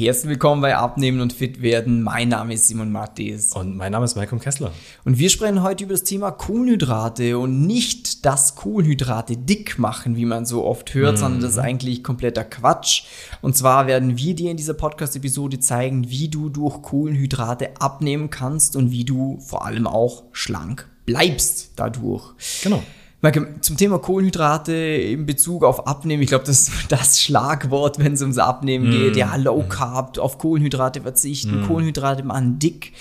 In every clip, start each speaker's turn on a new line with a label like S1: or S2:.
S1: Herzlich willkommen bei Abnehmen und Fit werden. Mein Name ist Simon Mattis.
S2: Und mein Name ist Malcolm Kessler.
S1: Und wir sprechen heute über das Thema Kohlenhydrate und nicht das Kohlenhydrate dick machen, wie man so oft hört, mhm. sondern das ist eigentlich kompletter Quatsch. Und zwar werden wir dir in dieser Podcast-Episode zeigen, wie du durch Kohlenhydrate abnehmen kannst und wie du vor allem auch schlank bleibst dadurch.
S2: Genau.
S1: Zum Thema Kohlenhydrate in Bezug auf Abnehmen, ich glaube, das ist das Schlagwort, wenn es ums Abnehmen mm. geht. Ja, Low Carb, auf Kohlenhydrate verzichten, mm. Kohlenhydrate machen dick.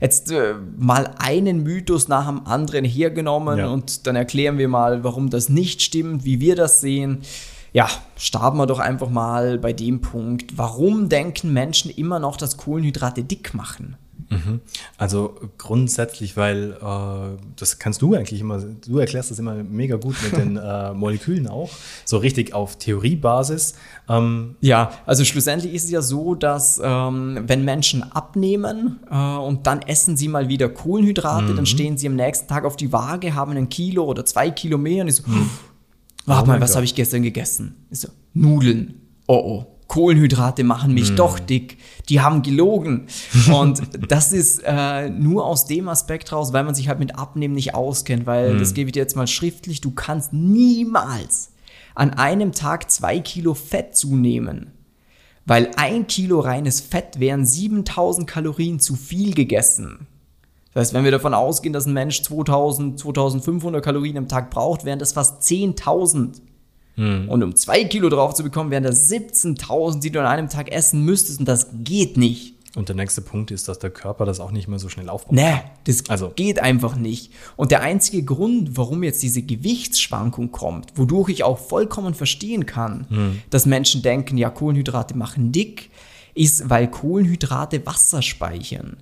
S1: Jetzt äh, mal einen Mythos nach dem anderen hergenommen ja. und dann erklären wir mal, warum das nicht stimmt, wie wir das sehen. Ja, starten wir doch einfach mal bei dem Punkt. Warum denken Menschen immer noch, dass Kohlenhydrate dick machen?
S2: Mhm. Also grundsätzlich, weil äh, das kannst du eigentlich immer, du erklärst das immer mega gut mit den äh, Molekülen auch, so richtig auf Theoriebasis.
S1: Ähm, ja, also schlussendlich ist es ja so, dass ähm, wenn Menschen abnehmen äh, und dann essen sie mal wieder Kohlenhydrate, mhm. dann stehen sie am nächsten Tag auf die Waage, haben ein Kilo oder zwei Kilo mehr und ich so, mhm. warte oh mal, was habe ich gestern gegessen? Ich so, Nudeln. Oh oh Kohlenhydrate machen mich mm. doch dick. Die haben gelogen. Und das ist äh, nur aus dem Aspekt raus, weil man sich halt mit Abnehmen nicht auskennt, weil mm. das gebe ich dir jetzt mal schriftlich, du kannst niemals an einem Tag zwei Kilo Fett zunehmen. Weil ein Kilo reines Fett wären 7000 Kalorien zu viel gegessen. Das heißt, wenn wir davon ausgehen, dass ein Mensch 2000, 2500 Kalorien am Tag braucht, wären das fast 10.000. Hm. Und um zwei Kilo drauf zu bekommen, wären das 17.000, die du an einem Tag essen müsstest. Und das geht nicht.
S2: Und der nächste Punkt ist, dass der Körper das auch nicht mehr so schnell aufbaut.
S1: Nee, das also. geht einfach nicht. Und der einzige Grund, warum jetzt diese Gewichtsschwankung kommt, wodurch ich auch vollkommen verstehen kann, hm. dass Menschen denken, ja, Kohlenhydrate machen dick, ist, weil Kohlenhydrate Wasser speichern.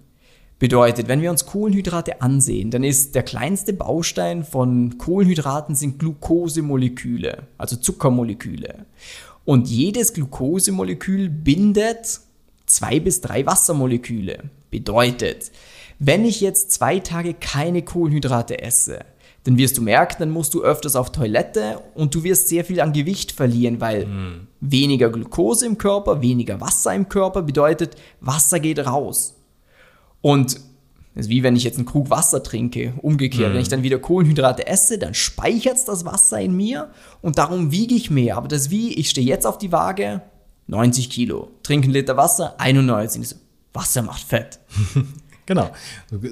S1: Bedeutet, wenn wir uns Kohlenhydrate ansehen, dann ist der kleinste Baustein von Kohlenhydraten sind Glukosemoleküle, also Zuckermoleküle. Und jedes Glukosemolekül bindet zwei bis drei Wassermoleküle. Bedeutet, wenn ich jetzt zwei Tage keine Kohlenhydrate esse, dann wirst du merken, dann musst du öfters auf Toilette und du wirst sehr viel an Gewicht verlieren, weil mm. weniger Glucose im Körper, weniger Wasser im Körper bedeutet, Wasser geht raus. Und das ist wie wenn ich jetzt einen Krug Wasser trinke, umgekehrt. Mhm. Wenn ich dann wieder Kohlenhydrate esse, dann speichert es das Wasser in mir und darum wiege ich mehr. Aber das ist wie, ich stehe jetzt auf die Waage, 90 Kilo, trinke einen Liter Wasser, 91. So, Wasser macht Fett.
S2: Genau.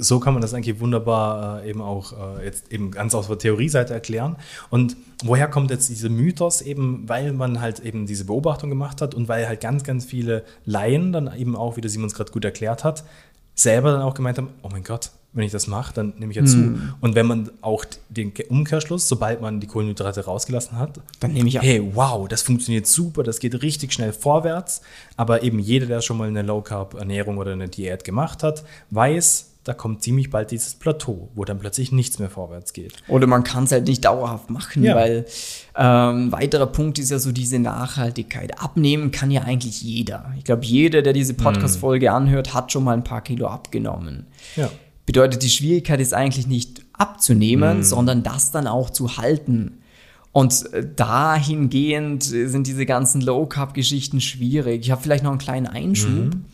S2: So kann man das eigentlich wunderbar äh, eben auch äh, jetzt eben ganz aus der Theorieseite erklären. Und woher kommt jetzt dieser Mythos? Eben, weil man halt eben diese Beobachtung gemacht hat und weil halt ganz, ganz viele Laien dann eben auch, wie der Simon es gerade gut erklärt hat, selber dann auch gemeint haben, oh mein Gott, wenn ich das mache, dann nehme ich ja zu. Mm. Und wenn man auch den Umkehrschluss, sobald man die Kohlenhydrate rausgelassen hat,
S1: dann nehme ich
S2: ab. Hey, wow, das funktioniert super, das geht richtig schnell vorwärts. Aber eben jeder, der schon mal eine Low-Carb-Ernährung oder eine Diät gemacht hat, weiß, da kommt ziemlich bald dieses Plateau, wo dann plötzlich nichts mehr vorwärts geht.
S1: Oder man kann es halt nicht dauerhaft machen, ja. weil ähm, weiterer Punkt ist ja so diese Nachhaltigkeit. Abnehmen kann ja eigentlich jeder. Ich glaube, jeder, der diese Podcast-Folge mm. anhört, hat schon mal ein paar Kilo abgenommen. Ja. Bedeutet, die Schwierigkeit ist eigentlich nicht abzunehmen, mm. sondern das dann auch zu halten. Und äh, dahingehend sind diese ganzen Low-Carb-Geschichten schwierig. Ich habe vielleicht noch einen kleinen Einschub. Mm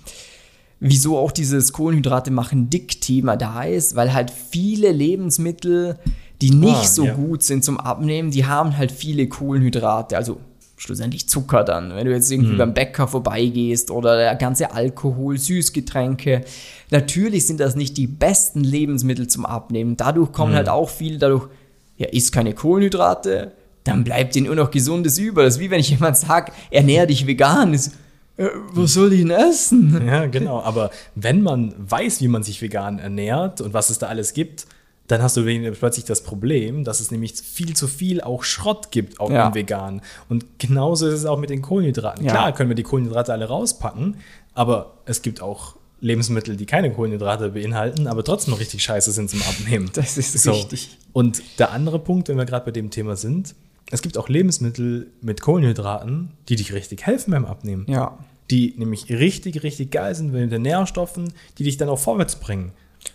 S1: wieso auch dieses Kohlenhydrate machen dick Thema da ist, weil halt viele Lebensmittel, die nicht ah, so ja. gut sind zum Abnehmen, die haben halt viele Kohlenhydrate, also schlussendlich Zucker dann. Wenn du jetzt irgendwie mhm. beim Bäcker vorbeigehst oder der ganze Alkohol, Süßgetränke. Natürlich sind das nicht die besten Lebensmittel zum Abnehmen. Dadurch kommen mhm. halt auch viele dadurch, ja, isst keine Kohlenhydrate, dann bleibt dir nur noch Gesundes über. Das ist wie wenn ich jemand sage, ernähr dich vegan. Das, was soll ich denn essen?
S2: Ja, genau. Aber wenn man weiß, wie man sich vegan ernährt und was es da alles gibt, dann hast du plötzlich das Problem, dass es nämlich viel zu viel auch Schrott gibt, auch ja. im Vegan. Und genauso ist es auch mit den Kohlenhydraten. Ja. Klar können wir die Kohlenhydrate alle rauspacken, aber es gibt auch Lebensmittel, die keine Kohlenhydrate beinhalten, aber trotzdem noch richtig scheiße sind zum Abnehmen.
S1: Das ist so. richtig.
S2: Und der andere Punkt, wenn wir gerade bei dem Thema sind, es gibt auch Lebensmittel mit Kohlenhydraten, die dich richtig helfen beim Abnehmen.
S1: Ja.
S2: Die nämlich richtig, richtig geil sind mit den Nährstoffen, die dich dann auch vorwärts bringen.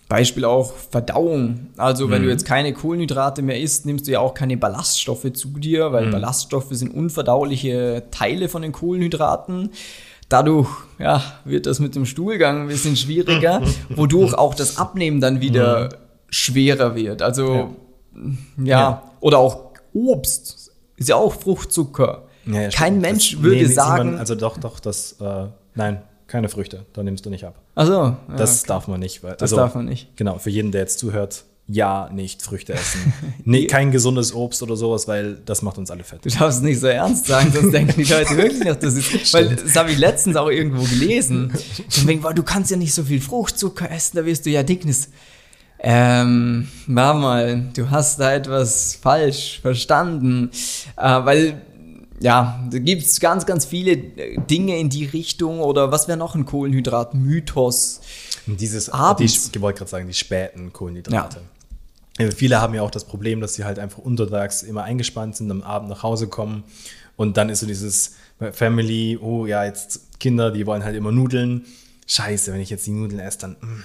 S1: Beispiel auch Verdauung. Also, wenn mhm. du jetzt keine Kohlenhydrate mehr isst, nimmst du ja auch keine Ballaststoffe zu dir, weil mhm. Ballaststoffe sind unverdauliche Teile von den Kohlenhydraten. Dadurch ja, wird das mit dem Stuhlgang ein bisschen schwieriger, wodurch auch das Abnehmen dann wieder schwerer wird. Also ja,
S2: Ja.
S1: oder auch Obst ist ja auch Fruchtzucker.
S2: Ja, ja,
S1: Kein
S2: stimmt.
S1: Mensch
S2: Das-
S1: würde
S2: nee, nee,
S1: sagen,
S2: Simon, also doch, doch, das, äh, nein, keine Früchte, da nimmst du nicht ab.
S1: also ja,
S2: Das darf man nicht. Weil,
S1: das darf man nicht.
S2: Genau, für jeden, der jetzt zuhört, ja, nicht Früchte essen. nee, kein gesundes Obst oder sowas, weil das macht uns alle fett.
S1: Du darfst es nicht so ernst sagen, sonst denken die Leute wirklich noch, das ist. Weil das habe ich letztens auch irgendwo gelesen. Von wegen, boah, du kannst ja nicht so viel Fruchtzucker essen, da wirst du ja dicknis. Ähm, war mal, du hast da etwas falsch verstanden. Äh, weil, ja, da gibt es ganz, ganz viele äh, Dinge in die Richtung oder was wäre noch ein Kohlenhydrat-Mythos?
S2: Dieses,
S1: Abends.
S2: die, ich wollte gerade sagen, die späten Kohlenhydrate. Ja, Viele haben ja auch das Problem, dass sie halt einfach untertags immer eingespannt sind, am Abend nach Hause kommen und dann ist so dieses Family, oh ja, jetzt Kinder, die wollen halt immer Nudeln. Scheiße, wenn ich jetzt die Nudeln esse, dann. mm.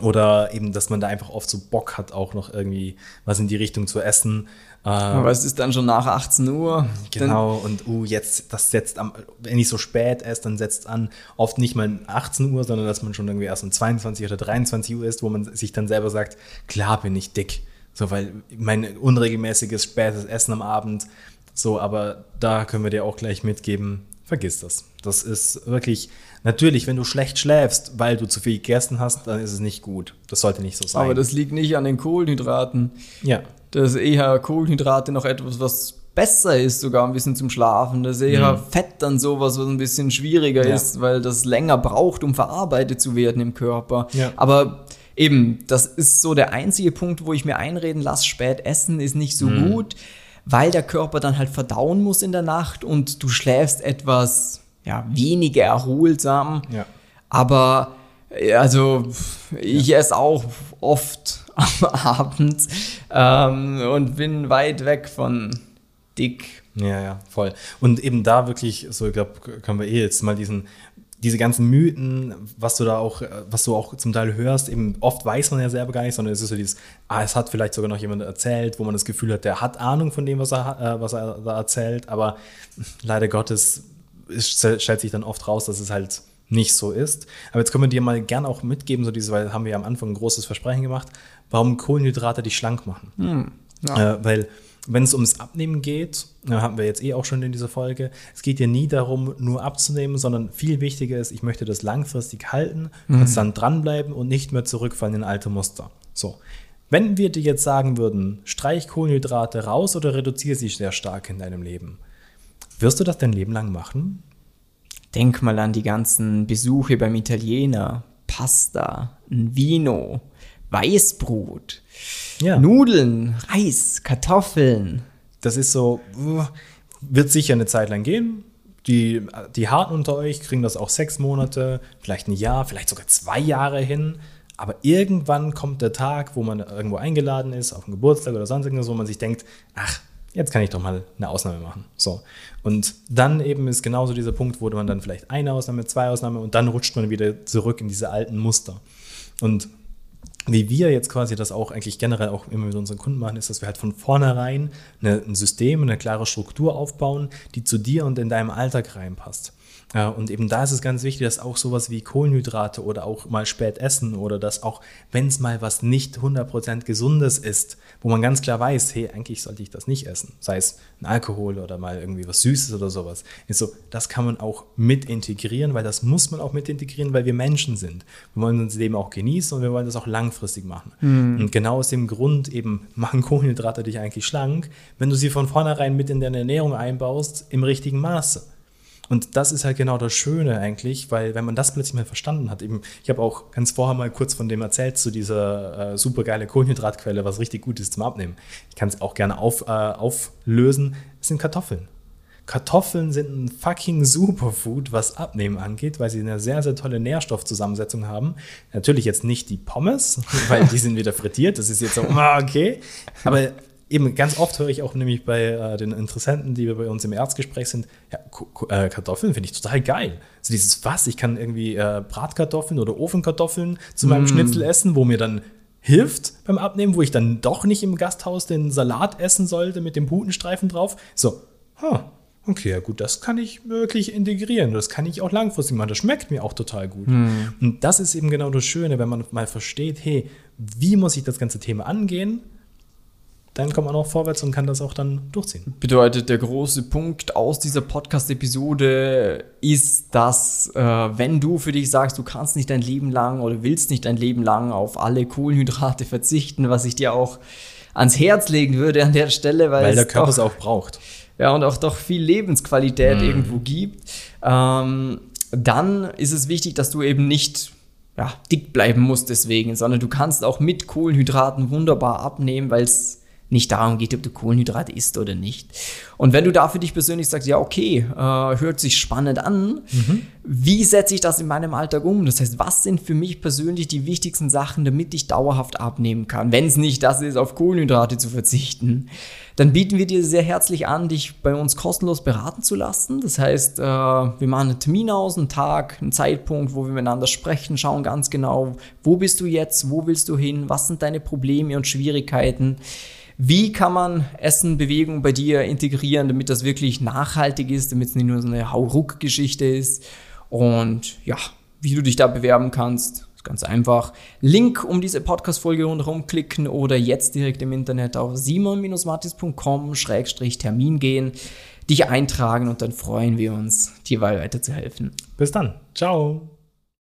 S2: Oder eben, dass man da einfach oft so Bock hat, auch noch irgendwie was in die Richtung zu essen.
S1: Aber es ist dann schon nach 18 Uhr.
S2: Genau, und uh, jetzt, das setzt am, wenn ich so spät esse, dann setzt an, oft nicht mal 18 Uhr, sondern dass man schon irgendwie erst um 22 oder 23 Uhr ist, wo man sich dann selber sagt, klar bin ich dick. So, weil mein unregelmäßiges spätes Essen am Abend, so, aber da können wir dir auch gleich mitgeben, vergiss das. Das ist wirklich, natürlich, wenn du schlecht schläfst, weil du zu viel gegessen hast, dann ist es nicht gut. Das sollte nicht so sein.
S1: Aber das liegt nicht an den Kohlenhydraten.
S2: ja.
S1: Das ist eher Kohlenhydrate noch etwas, was besser ist, sogar ein bisschen zum Schlafen. Das ist eher Fett dann sowas, was ein bisschen schwieriger
S2: Mhm. Ja.
S1: ist, weil das länger braucht, um verarbeitet zu werden im Körper.
S2: Ja.
S1: Aber eben, das ist so der einzige Punkt, wo ich mir einreden lasse, spät essen ist nicht so
S2: Mhm.
S1: gut, weil der Körper dann halt verdauen muss in der Nacht und du schläfst etwas ja, weniger erholsam.
S2: Ja.
S1: Aber äh, also ich esse auch oft am Abend ähm, und bin weit weg von dick.
S2: Ja, ja, voll. Und eben da wirklich, so ich glaube, können wir eh jetzt mal diesen, diese ganzen Mythen, was du da auch, äh, was du auch zum Teil hörst, eben oft weiß man ja selber gar nicht, sondern es ist so dieses, ah, es hat vielleicht sogar noch jemand erzählt, wo man das Gefühl hat, der hat Ahnung von dem, was er, äh, was er da erzählt, aber leider Gottes ist, stellt sich dann oft raus, dass es halt nicht so ist. Aber jetzt können wir dir mal gern auch mitgeben, so diese, weil haben wir am Anfang ein großes Versprechen gemacht, warum Kohlenhydrate dich schlank machen.
S1: ja.
S2: Äh, weil wenn es ums Abnehmen geht, haben wir jetzt eh auch schon in dieser Folge, es geht ja nie darum, nur abzunehmen, sondern viel wichtiger ist, ich möchte das langfristig halten, konstant dranbleiben und nicht mehr zurückfallen in alte Muster. So. Wenn wir dir jetzt sagen würden, streich Kohlenhydrate raus oder reduziere sie sehr stark in deinem Leben, wirst du das dein Leben lang machen?
S1: Denk mal an die ganzen Besuche beim Italiener. Pasta, ein Vino, Weißbrot,
S2: Ja.
S1: Nudeln, Reis, Kartoffeln.
S2: Das ist so, wird sicher eine Zeit lang gehen. Die, die Harten unter euch kriegen das auch sechs Monate, vielleicht ein Jahr, vielleicht sogar zwei Jahre hin. Aber irgendwann kommt der Tag, wo man irgendwo eingeladen ist, auf einen Geburtstag oder sonst irgendwas, wo man sich denkt, ach, jetzt kann ich doch mal eine Ausnahme machen. So. Und dann eben ist genauso dieser Punkt, wo man dann vielleicht eine Ausnahme, zwei Ausnahmen und dann rutscht man wieder zurück in diese alten Muster. Und wie wir jetzt quasi das auch eigentlich generell auch immer mit unseren Kunden machen, ist, dass wir halt von vornherein eine, ein System, eine klare Struktur aufbauen, die zu dir und in deinem Alltag reinpasst. Und eben da ist es ganz wichtig, dass auch sowas wie Kohlenhydrate oder auch mal spät essen oder dass auch, wenn es mal was nicht 100% Gesundes ist, wo man ganz klar weiß, hey, eigentlich sollte ich das nicht essen, sei es ein Alkohol oder mal irgendwie was Süßes oder sowas, ist so, das kann man auch mit integrieren, weil das muss man auch mit integrieren, weil wir Menschen sind. Wir wollen unser Leben auch genießen und wir wollen das auch langfristig machen. Und genau aus dem Grund eben machen Kohlenhydrate dich eigentlich schlank, wenn du sie von vornherein mit in deine Ernährung einbaust, im richtigen Maße. Und das ist halt genau das Schöne eigentlich, weil wenn man das plötzlich mal verstanden hat, eben, ich habe auch ganz vorher mal kurz von dem erzählt, zu dieser äh, super geile Kohlenhydratquelle, was richtig gut ist zum Abnehmen. Ich kann es auch gerne auf, äh, auflösen. Es sind Kartoffeln. Kartoffeln sind ein fucking Superfood, was Abnehmen angeht, weil sie eine sehr, sehr tolle Nährstoffzusammensetzung haben. Natürlich jetzt nicht die Pommes, weil die sind wieder frittiert. Das ist jetzt so, ah, okay. Aber eben ganz oft höre ich auch nämlich bei äh, den Interessenten, die wir bei uns im Erzgespräch sind, ja, äh, Kartoffeln finde ich total geil. So dieses was, ich kann irgendwie äh, Bratkartoffeln oder Ofenkartoffeln zu meinem Schnitzel essen, wo mir dann hilft beim Abnehmen, wo ich dann doch nicht im Gasthaus den Salat essen sollte mit dem Putenstreifen drauf. So, huh, okay, ja gut, das kann ich wirklich integrieren. Das kann ich auch langfristig machen. Das schmeckt mir auch total gut. Mhm. Und das ist eben genau das Schöne, wenn man mal versteht, hey, wie muss ich das ganze Thema angehen? Dann kommt man auch vorwärts und kann das auch dann durchziehen.
S1: Bedeutet, der große Punkt aus dieser Podcast-Episode ist, dass, äh, wenn du für dich sagst, du kannst nicht dein Leben lang oder willst nicht dein Leben lang auf alle Kohlenhydrate verzichten, was ich dir auch ans Herz legen würde an der Stelle, weil,
S2: weil der Körper es auch braucht
S1: ja, und auch doch viel Lebensqualität mhm. irgendwo gibt, ähm, dann ist es wichtig, dass du eben nicht ja, dick bleiben musst deswegen, sondern du kannst auch mit Kohlenhydraten wunderbar abnehmen, weil es nicht darum geht, ob du Kohlenhydrate isst oder nicht. Und wenn du da für dich persönlich sagst, ja, okay, äh, hört sich spannend an, mhm. wie setze ich das in meinem Alltag um? Das heißt, was sind für mich persönlich die wichtigsten Sachen, damit ich dauerhaft abnehmen kann, wenn es nicht das ist, auf Kohlenhydrate zu verzichten? Dann bieten wir dir sehr herzlich an, dich bei uns kostenlos beraten zu lassen. Das heißt, äh, wir machen einen Termin aus, einen Tag, einen Zeitpunkt, wo wir miteinander sprechen, schauen ganz genau, wo bist du jetzt, wo willst du hin, was sind deine Probleme und Schwierigkeiten. Wie kann man Essen, Bewegung bei dir integrieren, damit das wirklich nachhaltig ist, damit es nicht nur so eine Hauruck-Geschichte ist? Und ja, wie du dich da bewerben kannst, ist ganz einfach. Link um diese Podcast-Folge rundherum klicken oder jetzt direkt im Internet auf simon-martis.com-termin gehen, dich eintragen und dann freuen wir uns, dir weiterzuhelfen.
S2: Bis dann. Ciao.